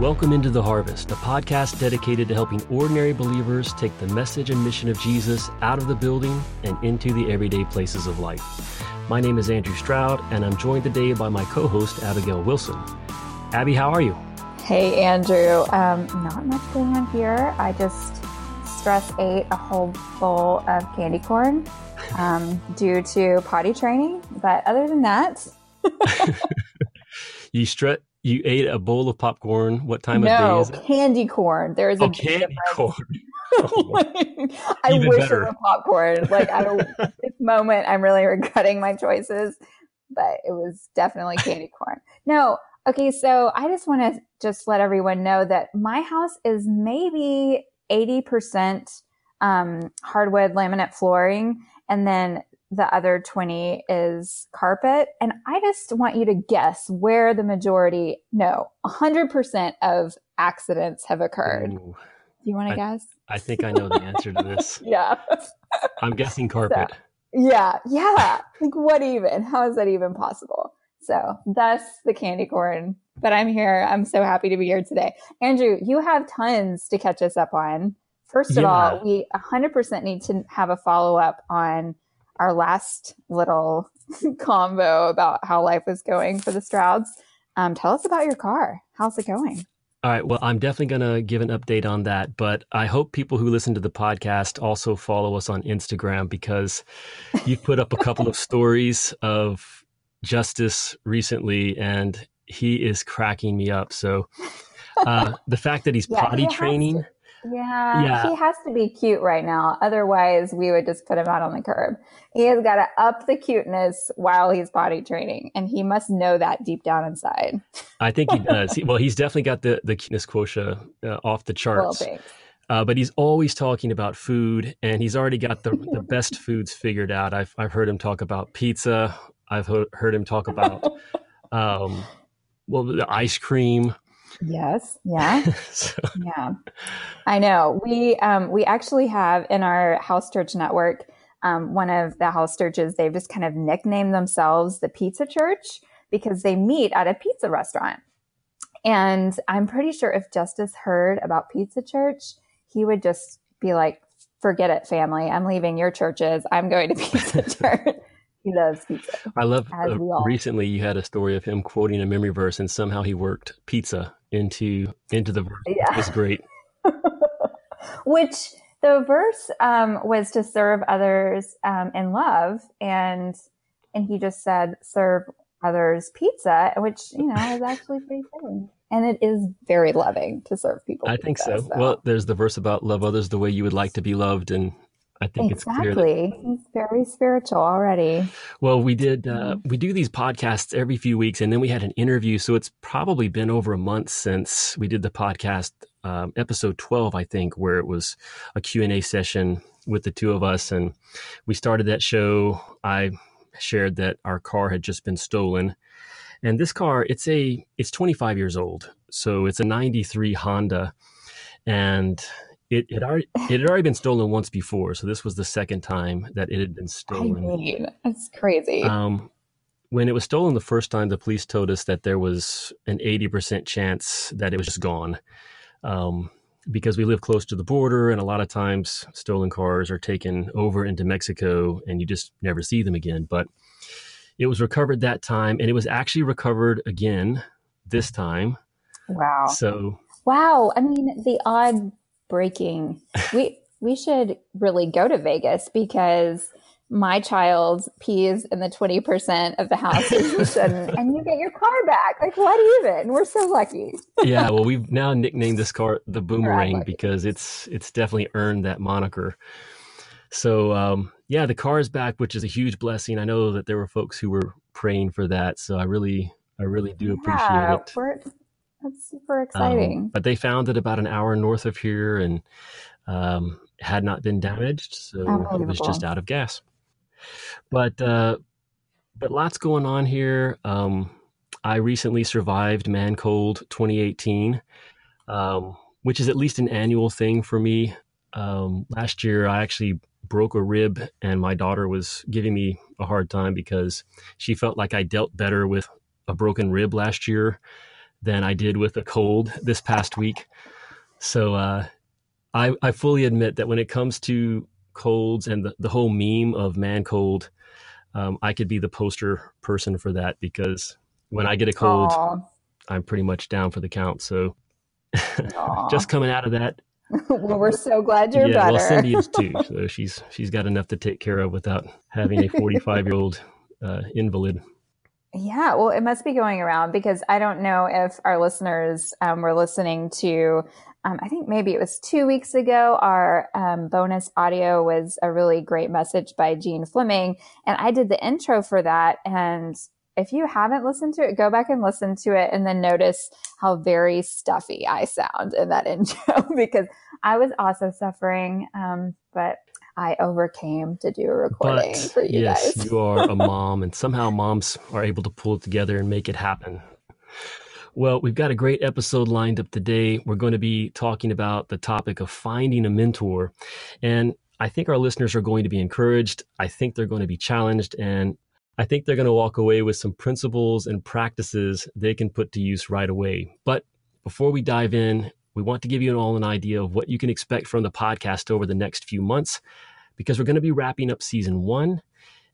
Welcome into the Harvest, a podcast dedicated to helping ordinary believers take the message and mission of Jesus out of the building and into the everyday places of life. My name is Andrew Stroud, and I'm joined today by my co host, Abigail Wilson. Abby, how are you? Hey, Andrew. Um, not much going on here. I just stress ate a whole bowl of candy corn um, due to potty training. But other than that, you stress you ate a bowl of popcorn. What time no, of day is it? candy corn. There's oh, a candy corn. Oh, I wish better. it were popcorn. Like I, at this moment, I'm really regretting my choices, but it was definitely candy corn. No, okay. So I just want to just let everyone know that my house is maybe 80% um, hardwood laminate flooring, and then the other 20 is carpet. And I just want you to guess where the majority, no, 100% of accidents have occurred. Ooh, Do you want to guess? I think I know the answer to this. Yeah. I'm guessing carpet. Yeah. Yeah. Like, what even? How is that even possible? So, thus the candy corn. But I'm here. I'm so happy to be here today. Andrew, you have tons to catch us up on. First of Yeah. all, we 100% need to have a follow up on our last little combo about how life was going for the Strouds. Um, tell us about your car. How's it going? All right. Well, I'm definitely going to give an update on that, but I hope people who listen to the podcast also follow us on Instagram because you put up a couple of stories of Justice recently, and he is cracking me up. So uh, the fact that he's Yeah, potty training, Yeah, Yeah. he has to be cute right now. Otherwise, we would just put him out on the curb. He has got to up the cuteness while he's potty training, and he must know that deep down inside. I think he does. Well, he's definitely got the the cuteness quotient uh, off the Well, charts. thanks. Uh, but he's always talking about food, and he's already got the, the best foods figured out. I've I've heard him talk about pizza. I've ho- heard him talk about um, well, the ice cream. Yes. Yeah. so, Yeah. I know. We um we actually have in our house church network, um, one of the house churches, they've just kind of nicknamed themselves the pizza church because they meet at a pizza restaurant. And I'm pretty sure if Justice heard about Pizza Church, he would just be like, forget it, family. I'm leaving your churches. I'm going to Pizza Church. He loves pizza. I love. As Uh, recently, you had a story of him quoting a memory verse, and somehow he worked pizza into into the verse. Yeah. It was great. which the verse um, was to serve others um, in love and and he just said serve others pizza which you know is actually pretty fitting and it is very loving to serve people I think pizza, so. Well, there's the verse about love others the way you would like to be loved, and I think it's clear that exactly he's very spiritual already Well, we did. Uh, we do these podcasts every few weeks, and then we had an interview. So it's probably been over a month since we did the podcast, um, episode twelve, I think, where it was a Q and A session with the two of us, and we started that show. I shared that our car had just been stolen, and this car it's a it's 25 years old, so it's a 93 Honda, and it had already it had already been stolen once before. So this was the second time that it had been stolen. i mean it's crazy Um, when it was stolen the first time, the police told us that there was an 80% chance that it was just gone. Um, because we live close to the border, and a lot of times stolen cars are taken over into Mexico and you just never see them again. But it was recovered that time, and it was actually recovered again this time. wow So, wow i mean the odd breaking we we should really go to vegas because my child pees in the 20% of the houses and, and you get your car back like what even we're so lucky yeah, well, we've now nicknamed this car the Boomerang because it's it's definitely earned that moniker. So um, yeah, the car is back, which is a huge blessing. I know that there were folks who were praying for that, so I really I really do appreciate Yeah, it. That's super Um, exciting but they found it about an hour north of here and um, had not been damaged, so it was just out of gas. But uh, but lots going on here. Um, I recently survived Man Cold 2018, um, which is at least an annual thing for me. Um, last year, I actually broke a rib, and my daughter was giving me a hard time because she felt like I dealt better with a broken rib last year than I did with a cold this past week. So uh, I, I fully admit that when it comes to colds and the, the whole meme of man cold, um, I could be the poster person for that because when I get a cold, Aww. I'm pretty much down for the count. So just coming out of that. well, we're so glad you're yeah, better. Well, Cindy is too. So she's she's got enough to take care of without having a 45 year old uh, invalid. Yeah, well, it must be going around because I don't know if our listeners um, were listening to. Um, I think maybe it was two weeks ago. Our um, bonus audio was a really great message by Gene Fleming, and I did the intro for that. And if you haven't listened to it, go back and listen to it and then notice how very stuffy I sound in that intro because I was also suffering. Um, but I overcame to do a recording but, for you yes, guys. you are a mom, and somehow moms are able to pull it together and make it happen. Well, we've got a great episode lined up today. We're going to be talking about the topic of finding a mentor. And I think our listeners are going to be encouraged. I think they're going to be challenged. And I think they're going to walk away with some principles and practices they can put to use right away. But before we dive in, we want to give you all an idea of what you can expect from the podcast over the next few months because we're going to be wrapping up season one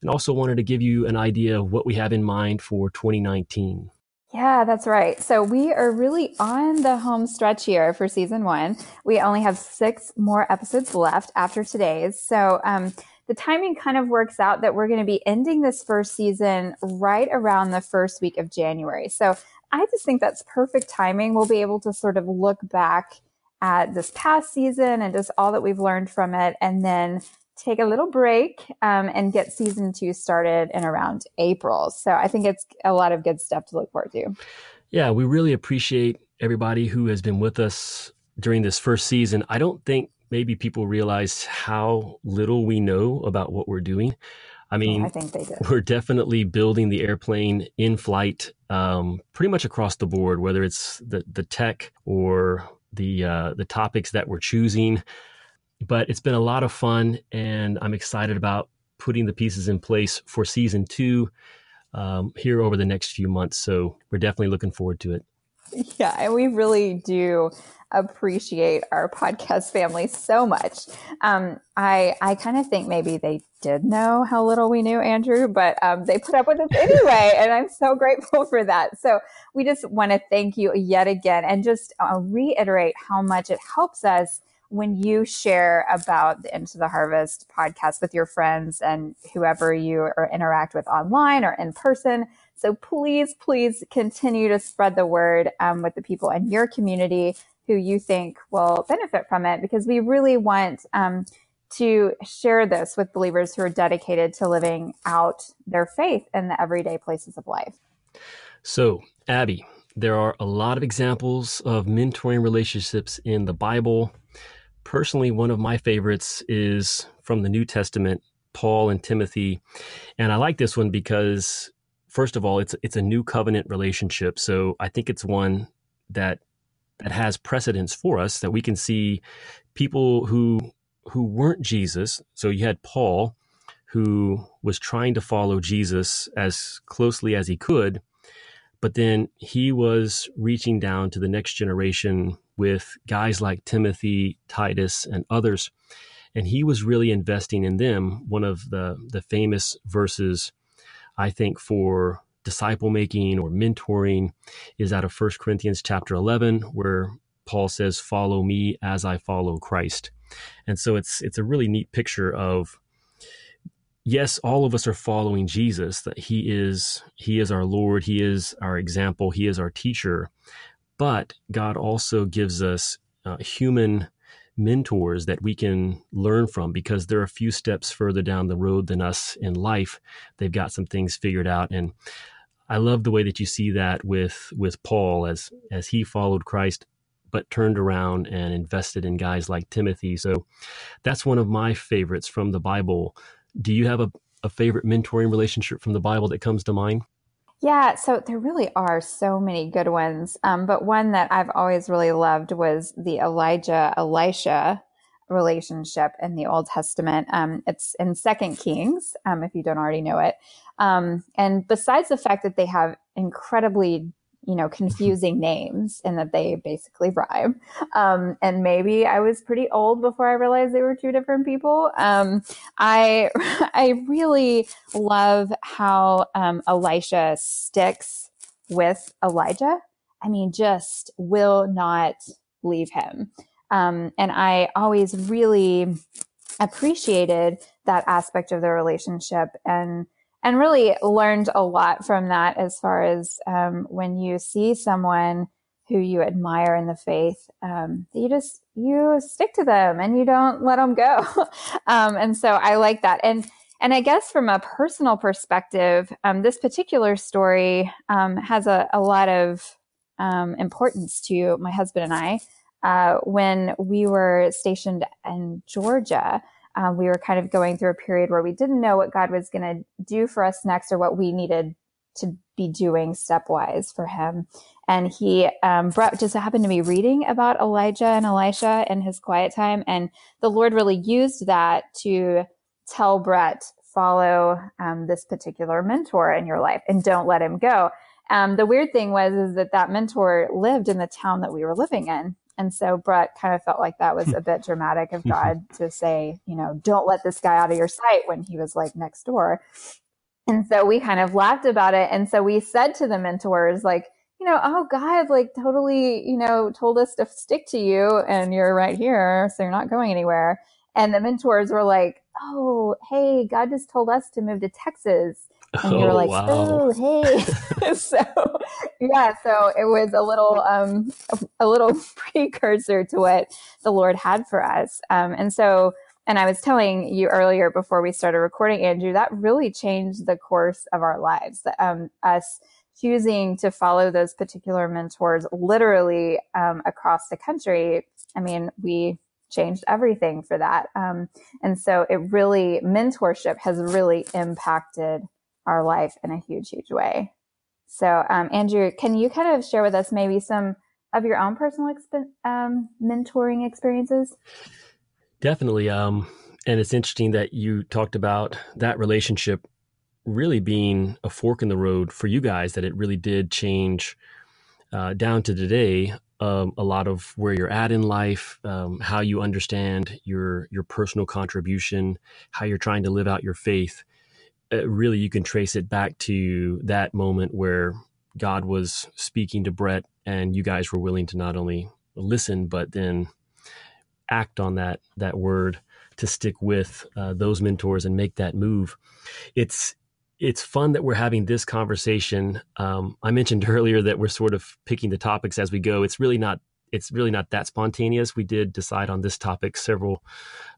and also wanted to give you an idea of what we have in mind for 2019. Yeah, that's right. So we are really on the home stretch here for season one. We only have six more episodes left after today's. So um, the timing kind of works out that we're going to be ending this first season right around the first week of January. So I just think that's perfect timing. We'll be able to sort of look back at this past season and just all that we've learned from it, and then take a little break um, and get season two started in around April. So I think it's a lot of good stuff to look forward to. Yeah, we really appreciate everybody who has been with us during this first season. I don't think maybe people realize how little we know about what we're doing. I mean, I think they did. we're definitely building the airplane in flight, um, pretty much across the board, whether it's the the tech or the uh, the topics that we're choosing. But it's been a lot of fun, and I'm excited about putting the pieces in place for season two um, here over the next few months. So we're definitely looking forward to it. Yeah, and we really do appreciate our podcast family so much. Um, I I kind of think maybe they did know how little we knew Andrew, but um, they put up with us anyway, and I'm so grateful for that. So we just want to thank you yet again, and just uh, reiterate how much it helps us when you share about the Into the Harvest podcast with your friends and whoever you interact with online or in person. So please, please continue to spread the word um, with the people in your community who you think will benefit from it because we really want um, to share this with believers who are dedicated to living out their faith in the everyday places of life. So, Abby, there are a lot of examples of mentoring relationships in the Bible. Personally, one of my favorites is from the New Testament, Paul and Timothy. And I like this one because first of all, it's it's a new covenant relationship. So I think it's one that that has precedence for us that we can see people who who weren't Jesus. So you had Paul who was trying to follow Jesus as closely as he could, but then he was reaching down to the next generation with guys like Timothy, Titus, and others. And he was really investing in them. One of the, the famous verses, I think, for disciple making or mentoring is out of 1 Corinthians chapter 11 where Paul says follow me as I follow Christ. And so it's it's a really neat picture of yes, all of us are following Jesus that he is he is our Lord, he is our example, he is our teacher. But God also gives us uh, human mentors that we can learn from because they're a few steps further down the road than us in life. They've got some things figured out and I love the way that you see that with with Paul as as he followed Christ but turned around and invested in guys like Timothy. So that's one of my favorites from the Bible. Do you have a, a favorite mentoring relationship from the Bible that comes to mind? Yeah, so there really are so many good ones. Um, but one that I've always really loved was the Elijah Elisha relationship in the Old Testament. Um, it's in Second Kings, um, if you don't already know it. Um, and besides the fact that they have incredibly you know, confusing names and that they basically rhyme. Um, and maybe I was pretty old before I realized they were two different people. Um, I, I really love how, um, Elisha sticks with Elijah. I mean, just will not leave him. Um, and I always really appreciated that aspect of the relationship and and really learned a lot from that as far as um, when you see someone who you admire in the faith um, you just you stick to them and you don't let them go. Um, and so i like that. And and i guess from a personal perspective um, this particular story um, has a, a, lot of um, importance to my husband and i. Uh, when we were stationed in Georgia, um, we were kind of going through a period where we didn't know what God was going to do for us next or what we needed to be doing stepwise for him. And he, um, Brett just happened to be reading about Elijah and Elisha in his quiet time. And the Lord really used that to tell Brett, follow um, this particular mentor in your life and don't let him go. Um, the weird thing was is that that mentor lived in the town that we were living in. And so Brett kind of felt like that was hmm. a bit dramatic of hmm. God to say, you know, don't let this guy out of your sight when he was like next door. And so we kind of laughed about it. And so we said to the mentors, like, you know, oh, God, like totally, you know, told us to stick to you and you're right here. So you're not going anywhere. And the mentors were like, oh, hey, God just told us to move to Texas and you were oh, like, wow. "Oh, hey!" so, yeah, so it was a little, um, a little precursor to what the Lord had for us, um, and so. And I was telling you earlier before we started recording, Andrew, that really changed the course of our lives. Um, us choosing to follow those particular mentors literally um, across the country. I mean, we changed everything for that. Um, and so it really, mentorship has really impacted our life in a huge, huge way. So, um, Andrew, can you kind of share with us maybe some of your own personal exp- um, mentoring experiences? Definitely. Um, and it's interesting that you talked about that relationship really being a fork in the road for you guys, that it really did change uh, down to today um, a lot of where you're at in life, um, how you understand your your personal contribution, how you're trying to live out your faith uh, really you can trace it back to that moment where God was speaking to Brett, and you guys were willing to not only listen but then act on that that word to stick with uh, those mentors and make that move. It's it's fun that we're having this conversation. Um, I mentioned earlier that we're sort of picking the topics as we go. It's really not it's really not that spontaneous. We did decide on this topic several,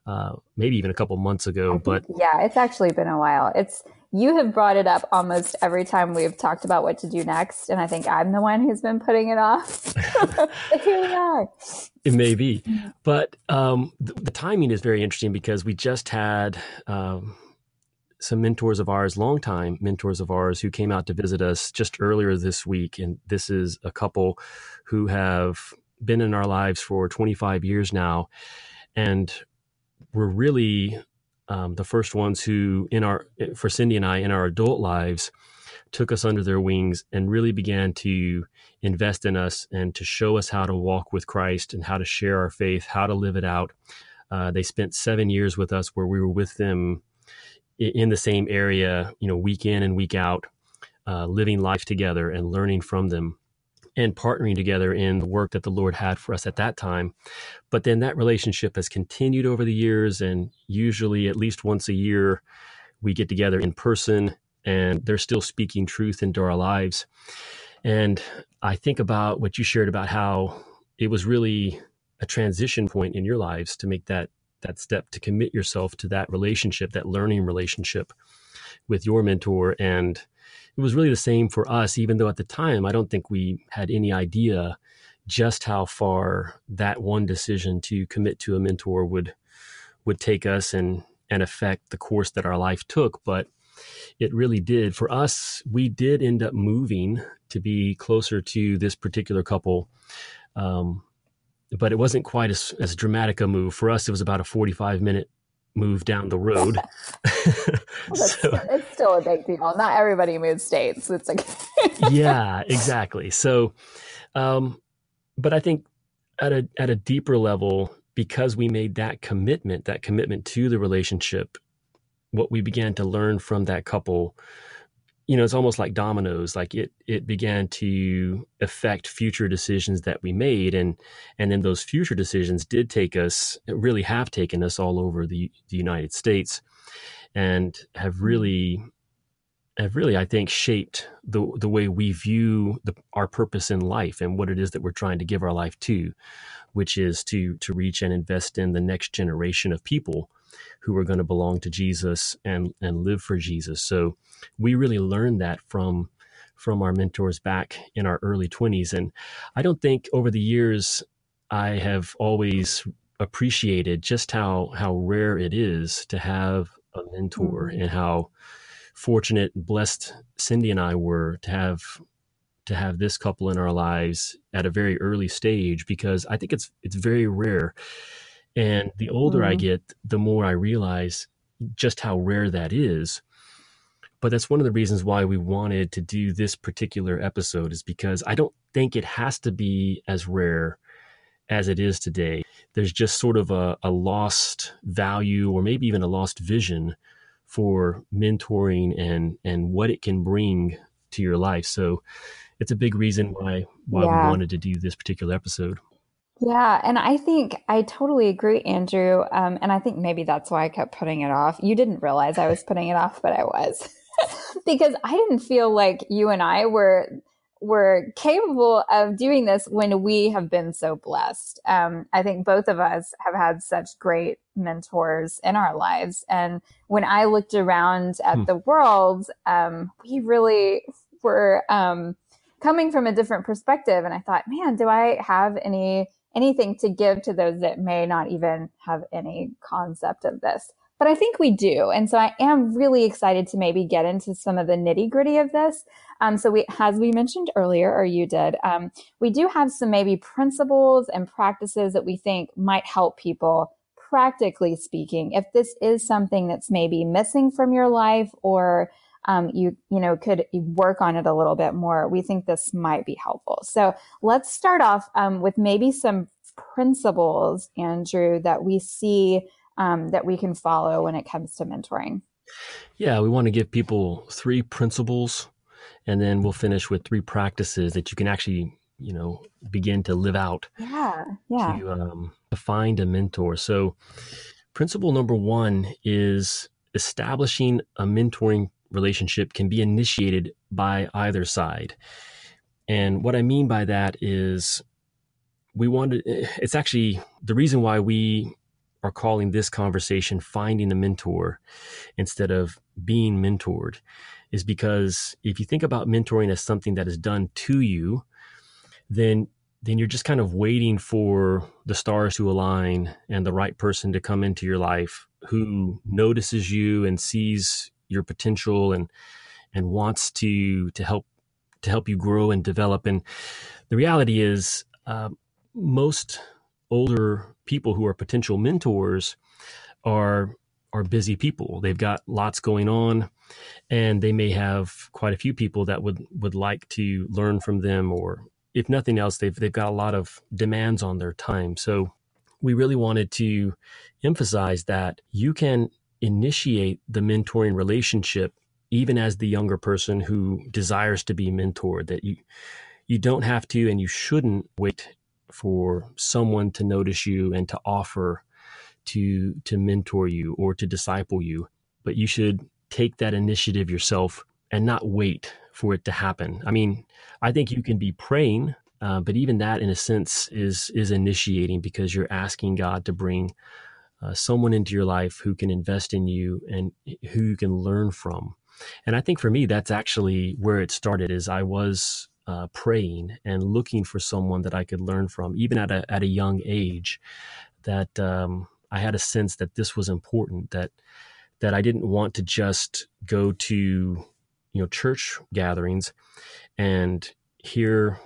uh, maybe even a couple months ago. but yeah, it's actually been a while. It's you have brought it up almost every time we've talked about what to do next, and I think I'm the one who's been putting it off. here we are. It may be, but um, the, the, timing is very interesting because we just had. Um, some mentors of ours, longtime mentors of ours, who came out to visit us just earlier this week. And this is a couple who have been in our lives for 25 years now, and we're really um, the first ones who, in our for Cindy and I, in our adult lives, took us under their wings and really began to invest in us and to show us how to walk with Christ and how to share our faith, how to live it out. Uh, they spent seven years with us, where we were with them in the same area, you know, week in and week out, uh, living life together and learning from them and partnering together in the work that the Lord had for us at that time. But then that relationship has continued over the years, and usually at least once a year, we get together in person and they're still speaking truth into our lives. And I think about what you shared about how it was really a transition point in your lives to make that that step to commit yourself to that relationship, that learning relationship with your mentor and it was really the same for us, even though at the time I don't think we had any idea just how far that one decision to commit to a mentor would would take us and and affect the course that our life took. But it really did. For us, we did end up moving to be closer to this particular couple. Um, but it wasn't quite as, as dramatic a move. For us, it was about a 45 minute move down the road. well, so, it's still a big deal. Not everybody moves states. It's like yeah, exactly. So, um, but I think at a at a deeper level, because we made that commitment, that commitment to the relationship, what we began to learn from that couple you know, it's almost like dominoes. Like it, it began to affect future decisions that we made, and and then those future decisions did take us, really have taken us all over the, the United States, and have mm-hmm. really, have really, I think, shaped the the way we view the, our purpose in life and what it is that we're trying to give our life to, which is to to reach and invest in the next generation of people who are going to belong to Jesus and and live for Jesus. So we really learned that from from our mentors back in our early 20s and I don't think over the years I have always appreciated just how how rare it is to have a mentor mm-hmm. and how fortunate and blessed Cindy and I were to have to have this couple in our lives at a very early stage because I think it's it's very rare and the older mm-hmm. I get, the more I realize just how rare that is. But that's one of the reasons why we wanted to do this particular episode, is because I don't think it has to be as rare as it is today. There's just sort of a, a lost value or maybe even a lost vision for mentoring and and what it can bring to your life. So it's a big reason why why yeah. we wanted to do this particular episode. Yeah, and I think I totally agree, Andrew. Um, and I think maybe that's why I kept putting it off. You didn't realize I was putting it off, but I was because I didn't feel like you and I were were capable of doing this when we have been so blessed. Um, I think both of us have had such great mentors in our lives, and when I looked around at hmm. the world, um, we really were um, coming from a different perspective. And I thought, man, do I have any anything to give to those that may not even have any concept of this. But I think we do. And so I am really excited to maybe get into some of the nitty gritty of this. Um, so we, as we mentioned earlier, or you did, um, we do have some maybe principles and practices that we think might help people practically speaking. If this is something that's maybe missing from your life or um, you you know could work on it a little bit more, we think this might be helpful. So let's start off um, with maybe some principles, Andrew, that we see um, that we can follow when it comes to mentoring. Yeah, we want to give people three principles, and then we'll finish with three practices that you can actually you know begin to live out. Yeah, yeah. To, um, to find a mentor. So, principle number one is establishing a mentoring relationship can be initiated by either side. And what I mean by that is we wanted, eh, it's actually the reason why we are calling this conversation finding a mentor instead of being mentored is because if you think about mentoring as something that is done to you, then then you're just kind of waiting for the stars to align and the right person to come into your life who notices you and sees your potential and and wants to to help to help you grow and develop. And the reality is, uh, most older people who are potential mentors are are busy people. They've got lots going on, and they may have quite a few people that would would like to learn from them, or if nothing else, they've they've got a lot of demands on their time. So we really wanted to emphasize that you can initiate the mentoring relationship even as the younger person who desires to be mentored that you you don't have to and you shouldn't wait for someone to notice you and to offer to to mentor you or to disciple you. But you should take that initiative yourself and not wait for it to happen. I mean i think you can be praying uh, but even that in a sense is is initiating because you're asking god to bring uh, someone into your life who can invest in you and who you can learn from. And I think for me, that's actually where it started. Is I was uh, praying and looking for someone that I could learn from, even at a at a young age. That um, I had a sense that this was important. That that I didn't want to just go to you know church gatherings and hear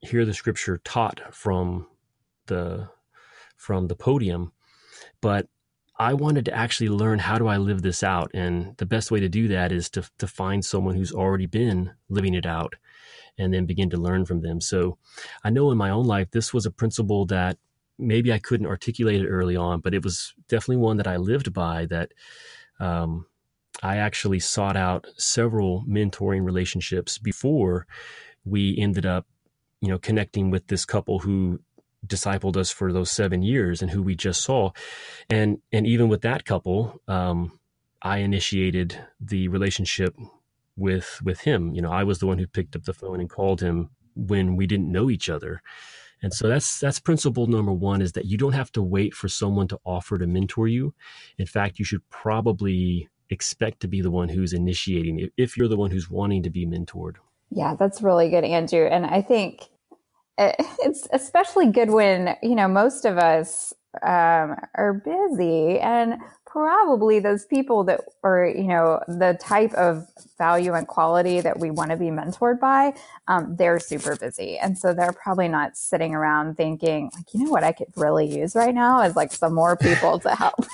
hear the scripture taught from the from the podium but I wanted to actually learn how do I live this out, and the best way to do that is to to find someone who's already been living it out, and then begin to learn from them. So, I know in my own life this was a principle that maybe I couldn't articulate it early on, but it was definitely one that I lived by. That um, I actually sought out several mentoring relationships before we ended up, you know, connecting with this couple who discipled us for those seven years and who we just saw. And and even with that couple, um, I initiated the relationship with with him. You know, I was the one who picked up the phone and called him when we didn't know each other. And so that's that's principle number one is that you don't have to wait for someone to offer to mentor you. In fact, you should probably expect to be the one who's initiating if you're the one who's wanting to be mentored. Yeah, that's really good, Andrew. And I think it's especially good when you know most of us um, are busy. And probably those people that are you know the type of value and quality that we want to be mentored by um, they're super busy and so they're probably not sitting around thinking like you know what i could really use right now is like some more people to help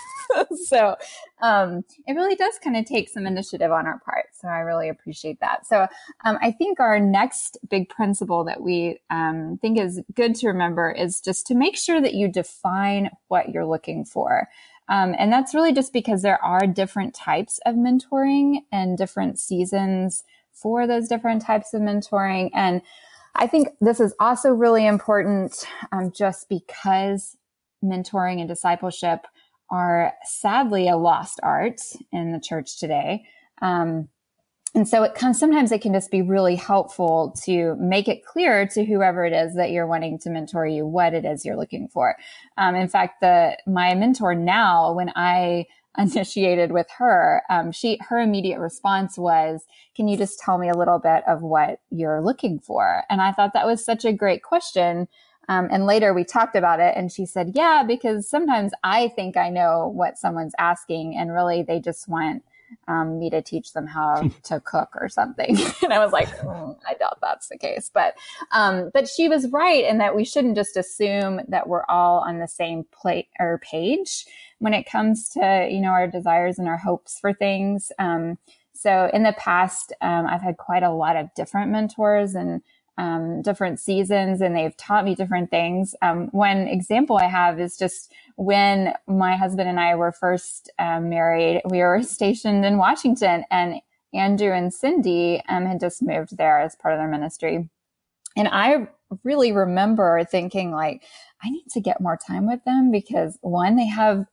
so um, it really does kind of take some initiative on our part. So I really appreciate that. So um, I think our next big principle that we um, think is good to remember is just to make sure that you define what you're looking for. Um, and that's really just because there are different types of mentoring and different seasons for those different types of mentoring. And I think this is also really important um, just because mentoring and discipleship are sadly a lost art in the church today. Um, and so it can sometimes it can just be really helpful to make it clear to whoever it is that you're wanting to mentor you what it is you're looking for. Um, in fact, the my mentor now, when I initiated with her, um, she her immediate response was, "Can you just tell me a little bit of what you're looking for?" And I thought that was such a great question um, and later we talked about it and she said, yeah, because sometimes I think I know what someone's asking and really they just want um, me to teach them how to cook or something. and I was like, mm, I doubt that's the case. But, um, but she was right in that we shouldn't just assume that we're all on the same plate or page when it comes to, you know, our desires and our hopes for things. Um, so in the past, um, I've had quite a lot of different mentors and um, different seasons and they've taught me different things. Um, one example I have is just when my husband and I were first um, married, we were stationed in Washington and Andrew and Cindy um, had just moved there as part of their ministry. And I really remember thinking like, I need to get more time with them because one, they have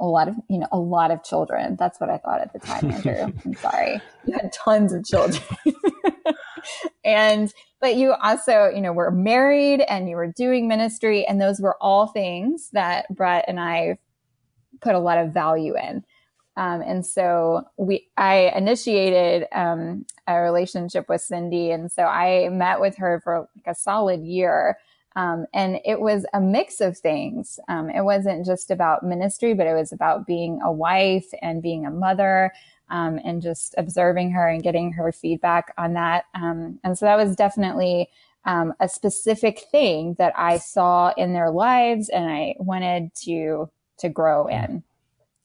a lot of, you know, a lot of children. That's what I thought at the time, Andrew. I'm sorry. You had tons of children. and but you also you know were married and you were doing ministry and those were all things that brett and i put a lot of value in. Um, and so we i initiated um, a relationship with cindy and so i met with her for like a solid year. Um, and it was a mix of things. Um, it wasn't just about ministry, but it was about being a wife and being a mother um, and just observing her and getting her feedback on that. Um, and so that was definitely um, a specific thing that I saw in their lives and I wanted to to grow in.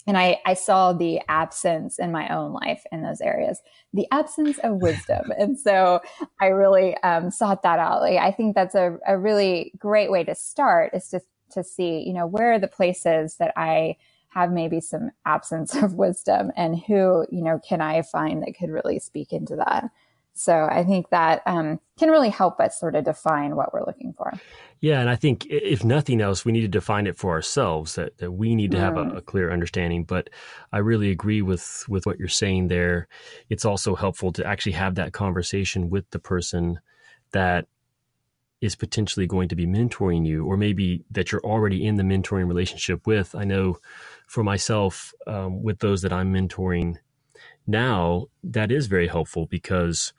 And I, I saw the absence in my own life in those areas, the absence of wisdom. and so I really um, sought that out. Like, I think that's a, a really great way to start is to, to see, you know, where are the places that I have maybe some absence of wisdom and who, you know, can I find that could really speak into that? So I think that um, can really help us sort of define what we're looking for. Yeah, and I think if nothing else, we need to define it for ourselves. That, that we need to mm. have a, mm. a, clear understanding. But I really agree with with what you're saying there. It's also helpful to actually have that conversation with the person that is potentially going to be mentoring you, or maybe that you're already in the mentoring relationship with. I know for myself, um, with those that I'm mentoring now, that is very helpful because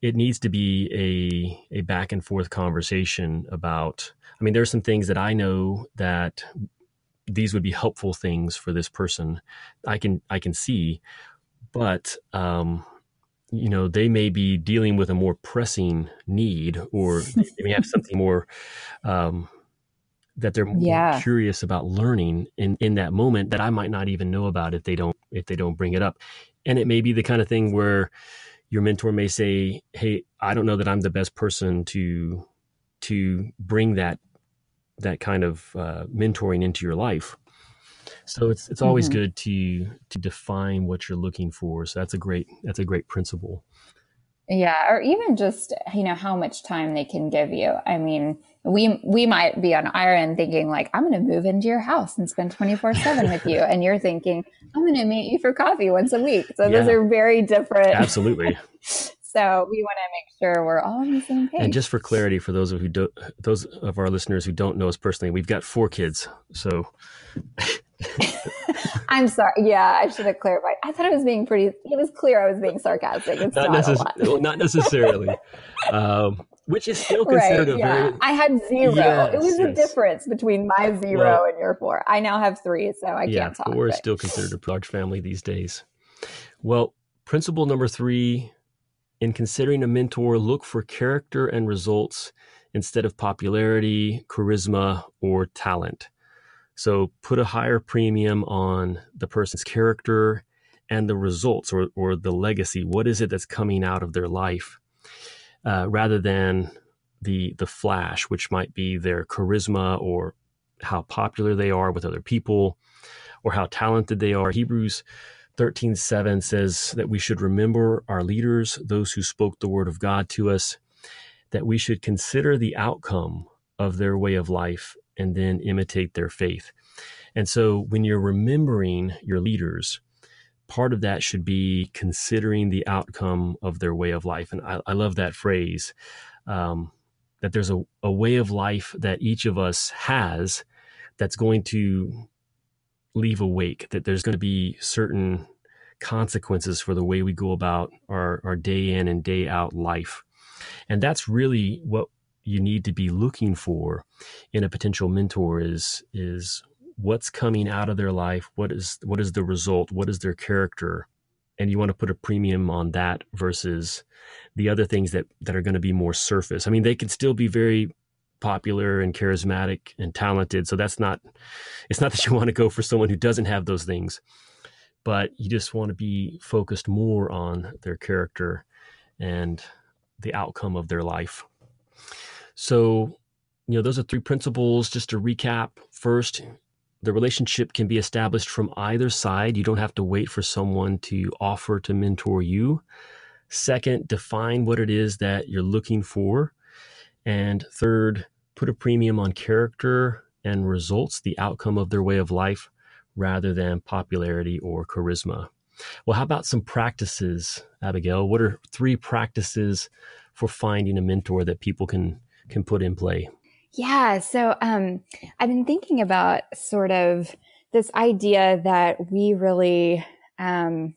it needs to be a a back and forth conversation about i mean there's some things that i know that these would be helpful things for this person. I can i can see but um you know they may be dealing with a more pressing need or they may have something more um that they're yeah. curious about learning in, in that moment that I might not even know about if they don't if they don't bring it up. And it may be the kind of thing where your mentor may say, "Hey, I don't know that I'm the best person to to bring that that kind of uh, mentoring into your life." So it's it's always mm-hmm. good to to define what you're looking for. So that's a great that's a great principle. Yeah, or even just you know how much time they can give you. I mean, we we might be on our end thinking like i'm going to move into your house and spend 24 7 with you and you're thinking i'm going to meet you for coffee once a week so yeah. those are very different absolutely so we want to make sure we're all on the same page and just for clarity for those of who do, those of our listeners who don't know us personally we've got four kids so I'm sorry. Yeah, I should have clarified. I thought I was being pretty. It was clear I was being sarcastic. It's not, not, necess- well, not necessarily. um, which is still considered right, a yeah. very. I had zero. Yes, it was yes. a difference between my zero well, and your four. I now have three, so I yeah, can't talk. Four is still considered a large family these days. Well, principle number three in considering a mentor, look for character and results instead of popularity, charisma, or talent. So put a higher premium on the person's character and the results or, or the legacy. What is it that's coming out of their life? uh, rather than the the flash, which might be their charisma or how popular they are with other people or how talented they are. Hebrews 13:7 says that we should remember our leaders, those who spoke the word of God to us, that we should consider the outcome of their way of life and then imitate their faith. And so when you're remembering your leaders, part of that should be considering the outcome of their way of life. And I, I love that phrase um, that there's a, a way of life that each of us has that's going to leave a wake, that there's going to be certain consequences for the way we go about our, our day in and day out life. And that's really what you need to be looking for in a potential mentor is is what's coming out of their life what is what is the result what is their character and you want to put a premium on that versus the other things that that are going to be more surface. I mean they can still be very popular and charismatic and talented so that's not it's not that you want to go for someone who doesn't have those things but you just want to be focused more on their character and the outcome of their life so you know those are three principles just to recap first the relationship can be established from either side. You don't have to wait for someone to offer to mentor you. Second, define what it is that you're looking for. And third, put a premium on character and results, the outcome of their way of life, rather than popularity or charisma. Well, how about some practices, Abigail? What are three practices for finding a mentor that people can can put in play? Yeah. So um, I've been thinking about sort of this idea that we really um,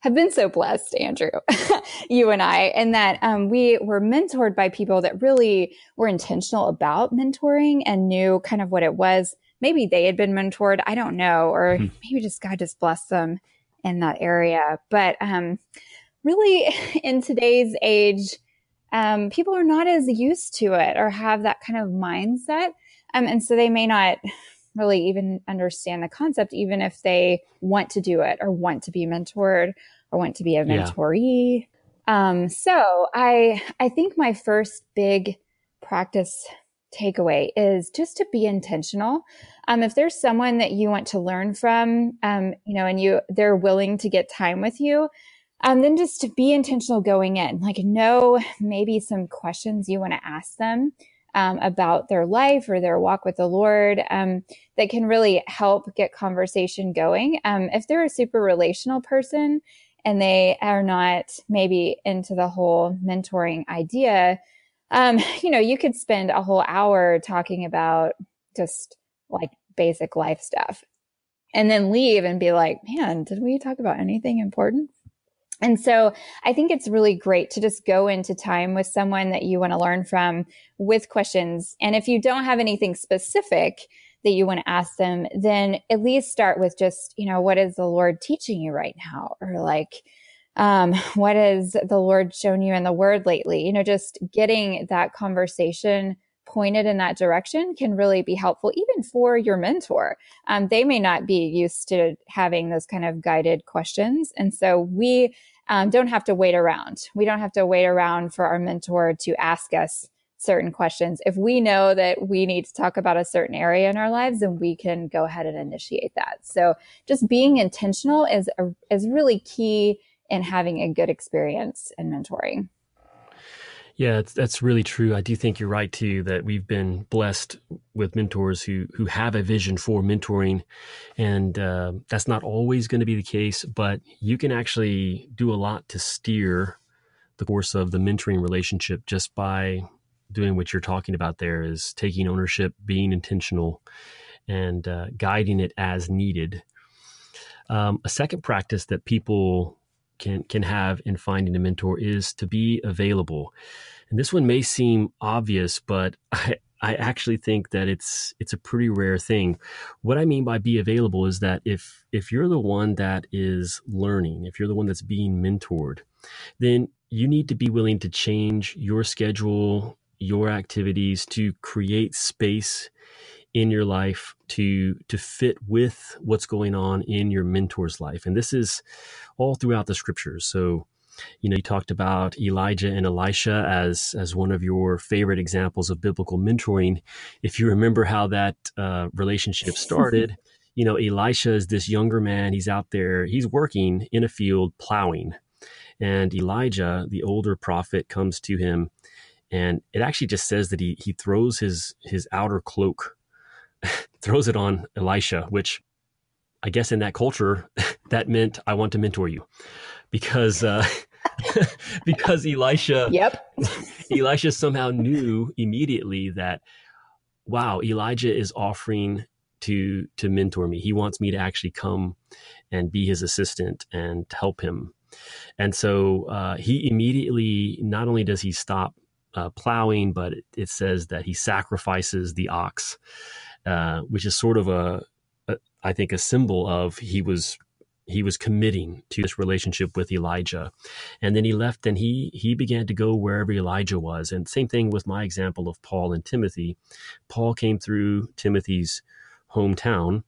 have been so blessed, Andrew, you and I, and that um, we were mentored by people that really were intentional about mentoring and knew kind of what it was. Maybe they had been mentored. I don't know. Or mm-hmm. maybe just God just blessed them in that area. But um, really, in today's age, um, people are not as used to it or have that kind of mindset. Um, and so they may not really even understand the concept, even if they want to do it or want to be mentored or want to be a mentoree. Yeah. Um, so I, I think my first big practice takeaway is just to be intentional. Um, if there's someone that you want to learn from, um, you know, and you, they're willing to get time with you, and then just to be intentional going in, like know maybe some questions you want to ask them um, about their life or their walk with the Lord um, that can really help get conversation going. Um, if they're a super relational person and they are not maybe into the whole mentoring idea, um, you know, you could spend a whole hour talking about just like basic life stuff and then leave and be like, man, did we talk about anything important? And so I think it's really great to just go into time with someone that you want to learn from with questions. And if you don't have anything specific that you want to ask them, then at least start with just, you know, what is the Lord teaching you right now? Or like, um, what has the Lord shown you in the word lately? You know, just getting that conversation pointed in that direction can really be helpful, even for your mentor. Um, they may not be used to having those kind of guided questions. And so we um, don't have to wait around. We don't have to wait around for our mentor to ask us certain questions. If we know that we need to talk about a certain area in our lives, then we can go ahead and initiate that. So just being intentional is a, is really key in having a good experience in mentoring. Yeah, that's really true. I do think you're right too that we've been blessed with mentors who who have a vision for mentoring, and uh, that's not always going to be the case. But you can actually do a lot to steer the course of the mentoring relationship just by doing what you're talking about. There is taking ownership, being intentional, and uh, guiding it as needed. Um, a second practice that people can can have in finding a mentor is to be available. And this one may seem obvious, but I, I actually think that it's it's a pretty rare thing. What I mean by be available is that if if you're the one that is learning, if you're the one that's being mentored, then you need to be willing to change your schedule, your activities to create space in your life to to fit with what's going on in your mentor's life. And this is all throughout the scriptures. So you know you talked about elijah and elisha as as one of your favorite examples of biblical mentoring. If you remember how that uh, relationship started you know elisha is this younger man. He's out there. He's working in a field plowing. And elijah the older prophet comes to him and it actually just says that he he throws his his outer cloak throws it on Elisha, which I guess in that culture that meant I want to mentor you. Because uh, because Elisha yep. Elisha somehow knew immediately that wow Elijah is offering to to mentor me. He wants me to actually come and be his assistant and help him. And so uh, he immediately not only does he stop uh, plowing but it, it says that he sacrifices the ox uh, which is sort of a, a, I think, a symbol of he was he was committing to this relationship with Elijah, and then he left and he he began to go wherever Elijah was. And same thing with my example of Paul and Timothy. Paul came through Timothy's hometown.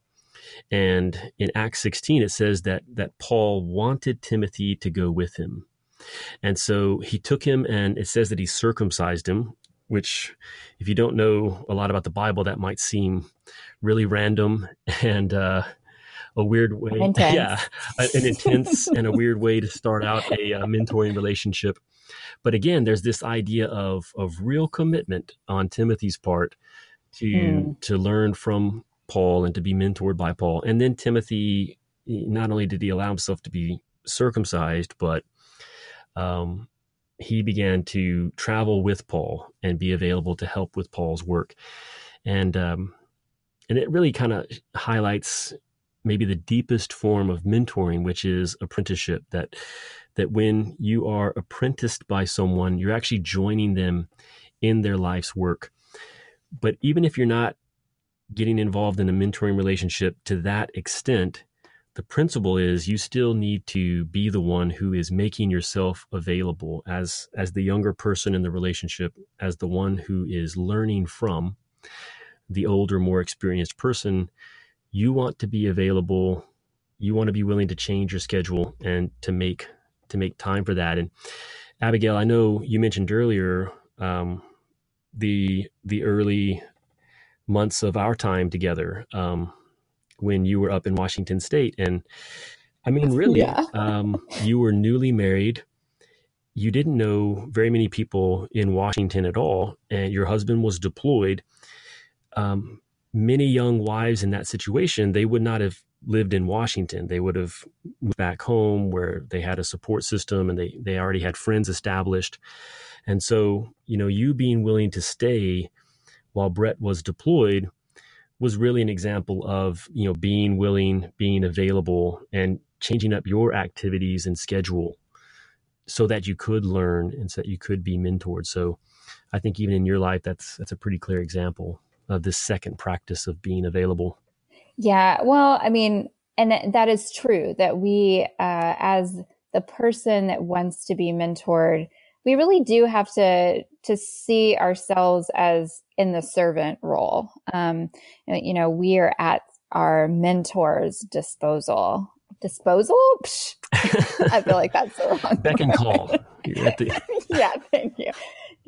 And in Acts 16, it says that that Paul wanted Timothy to go with him. And so he took him and it says that he circumcised him, which, if you don't know a lot about the Bible, that might seem really random and uh, a weird way. Intense. Yeah, an intense and a weird way to start out a, a uh, mentoring relationship. But again, there's this idea of of real commitment on Timothy's part to mm. to learn from Paul and to be mentored by Paul. And then Timothy, not only did he allow himself to be circumcised, but um, he began to travel with Paul and be available to help with Paul's work. And um, and it really kind of highlights maybe the deepest form of mentoring, which is apprenticeship. That that when you are apprenticed by someone, you're actually joining them in their life's work. But even if you're not getting involved in a mentoring relationship to that extent, the principle is you still need to be the one who is making yourself available as as the younger person in the relationship as the one who is learning from the older more experienced person. You want to be available. You want to be willing to change your schedule and to make to make time for that. And abigail i know you mentioned earlier um, the the early months of our time together um, when you were up in Washington State. And I mean, really, yeah. um, you were newly married. You didn't know very many people in Washington at all, and your husband was deployed. Um, many young wives in that situation, they would not have lived in Washington. They would have moved back home where they had a support system and they, they already had friends established. And so, you know, you being willing to stay while Brett was deployed was really an example of you know being willing, being available, and changing up your activities and schedule so that you could learn and so that you could be mentored. So I think even in your life, that's that's a pretty clear example of this second practice of being available. Yeah, well, I mean, and that is true that we, uh, as the person that wants to be mentored, we really do have to to see ourselves as in the servant role. Um, you know, we are at our mentor's disposal. Disposal? I feel like that's the wrong. Beck and call. The- yeah, thank you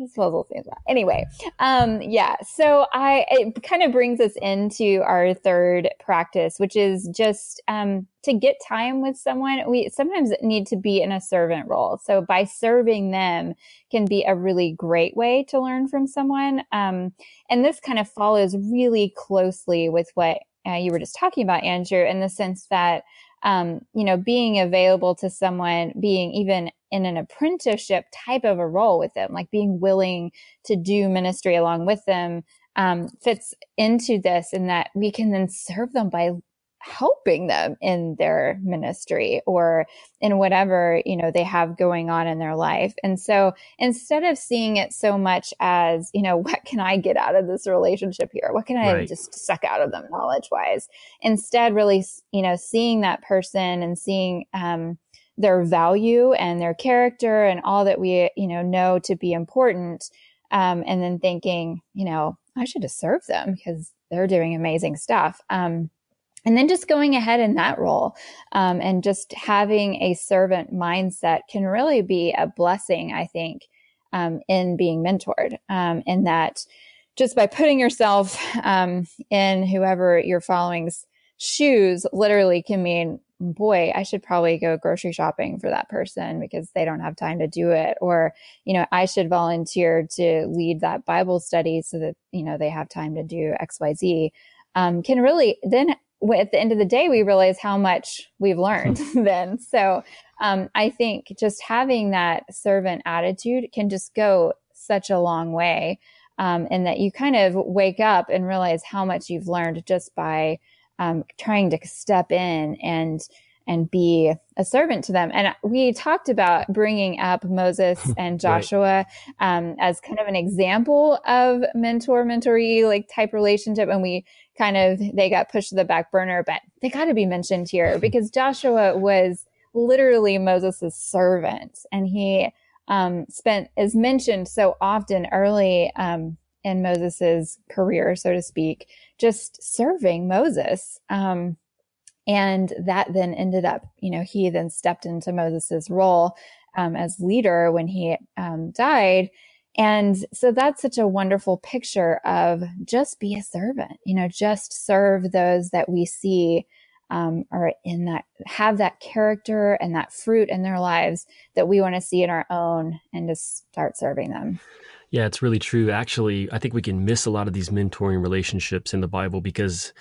disposal seems bad. Anyway, um, yeah. So I it kind of brings us into our third practice, which is just um, to get time with someone. We sometimes need to be in a servant role. So by serving them can be a really great way to learn from someone. Um, and this kind of follows really closely with what uh, you were just talking about, Andrew, in the sense that um, you know, being available to someone, being even in an apprenticeship type of a role with them, like being willing to do ministry along with them, um, fits into this in that we can then serve them by helping them in their ministry or in whatever you know they have going on in their life. And so instead of seeing it so much as you know what can i get out of this relationship here? What can i right. just suck out of them knowledge wise instead really you know seeing that person and seeing um, their value and their character and all that we you know know to be important um, and then thinking you know i should have served them because they're doing amazing stuff um, and then just going ahead in that role um, and just having a servant mindset can really be a blessing i think um, in being mentored um, in that just by putting yourself um, in whoever you're following's shoes literally can mean boy i should probably go grocery shopping for that person because they don't have time to do it or you know i should volunteer to lead that bible study so that you know they have time to do xyz um, can really then at the end of the day, we realize how much we've learned then. So um, I think just having that servant attitude can just go such a long way. Um, and that you kind of wake up and realize how much you've learned just by um, trying to step in and and be a servant to them. And we talked about bringing up Moses and Joshua right. um, as kind of an example of mentor mentoree like type relationship, and we kind of they got pushed to the back burner, but they got to be mentioned here because Joshua was literally Moses' servant, and he um, spent is mentioned so often early um, in Moses' career, so to speak, just serving Moses. Um, and that then ended up, you know, he then stepped into Moses's role um, as leader when he um, died. And so that's such a wonderful picture of just be a servant, you know, just serve those that we see um, are in that, have that character and that fruit in their lives that we want to see in our own and just start serving them. Yeah, it's really true. Actually, I think we can miss a lot of these mentoring relationships in the Bible because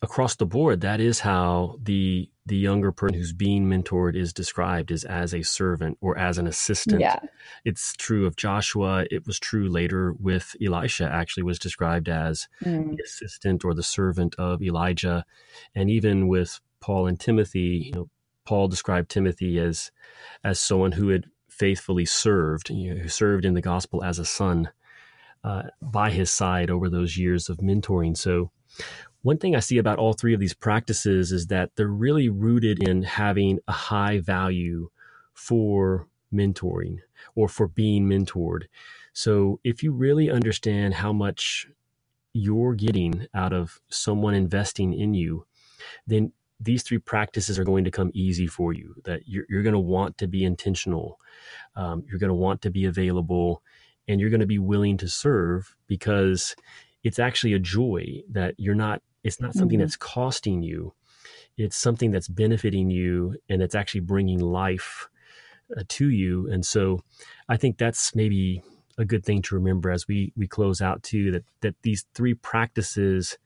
across the board, that is how the the younger person who's being mentored is described is as a servant or as an assistant. Yeah. It's true of Joshua. It was true later with Elisha, actually was described as mm. the assistant or the servant of Elijah. And even with Paul and Timothy, you know, Paul described Timothy as as someone who had faithfully served, who served in the gospel as a son uh, by his side over those years of mentoring. So one thing I see about all three of these practices is that they're really rooted in having a high value for mentoring or for being mentored. So if you really understand how much you're getting out of someone investing in you, then these three practices are going to come easy for you. That you're, you're going to want to be intentional, um, you're going to want to be available, and you're going to be willing to serve because it's actually a joy that you're not it's not something mm-hmm. that's costing you. It's something that's benefiting you and it's actually bringing life uh, to you. And so I think that's maybe a good thing to remember as we we close out too that that these three practices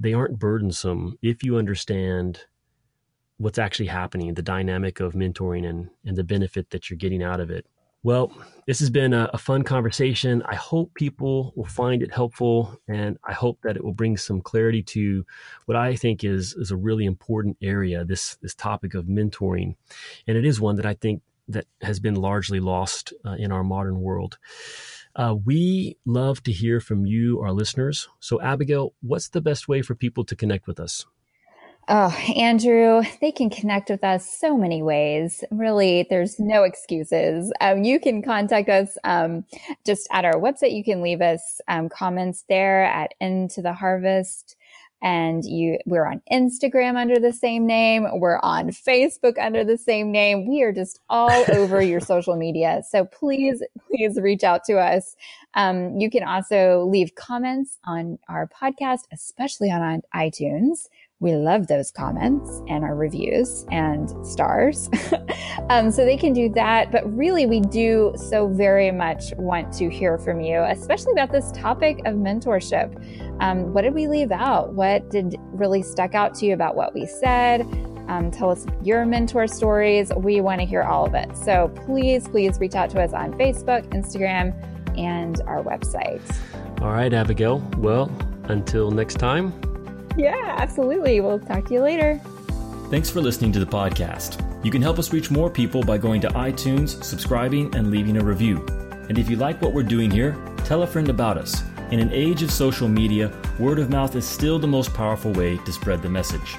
they aren't burdensome if you understand what's actually happening, the dynamic of mentoring and and the benefit that you're getting out of it. Well, this has been a, a, fun conversation. I hope people will find it helpful, and I hope that it will bring some clarity to what I think is is a really important area this this topic of mentoring, and it is one that I think that has been largely lost uh, in our modern world. Uh, we love to hear from you, our listeners. So, Abigail, what's the best way for people to connect with us? Oh, Andrew, they can connect with us so many ways. Really, there's no excuses. Um, you can contact us um, just at our website. You can leave us um, comments there at Into the Harvest. And you, we're on Instagram under the same name. We're on Facebook under the same name. We are just all over your social media. So please, please reach out to us. Um, you can also leave comments on our podcast, especially on iTunes. We love those comments and our reviews and stars. um, so they can do that. But really, we do so very much want to hear from you, especially about this topic of mentorship. Um, what did we leave out? What did really stuck out to you about what we said? Um, tell us your mentor stories. We want to hear all of it. So please, please reach out to us on Facebook, Instagram, and our website. All right, Abigail. Well, until next time. Yeah, absolutely. We'll talk to you later. Thanks for listening to the podcast. You can help us reach more people by going to iTunes, subscribing, and leaving a review. And if you like what we're doing here, tell a friend about us. In an age of social media, word of mouth is still the most powerful way to spread the message.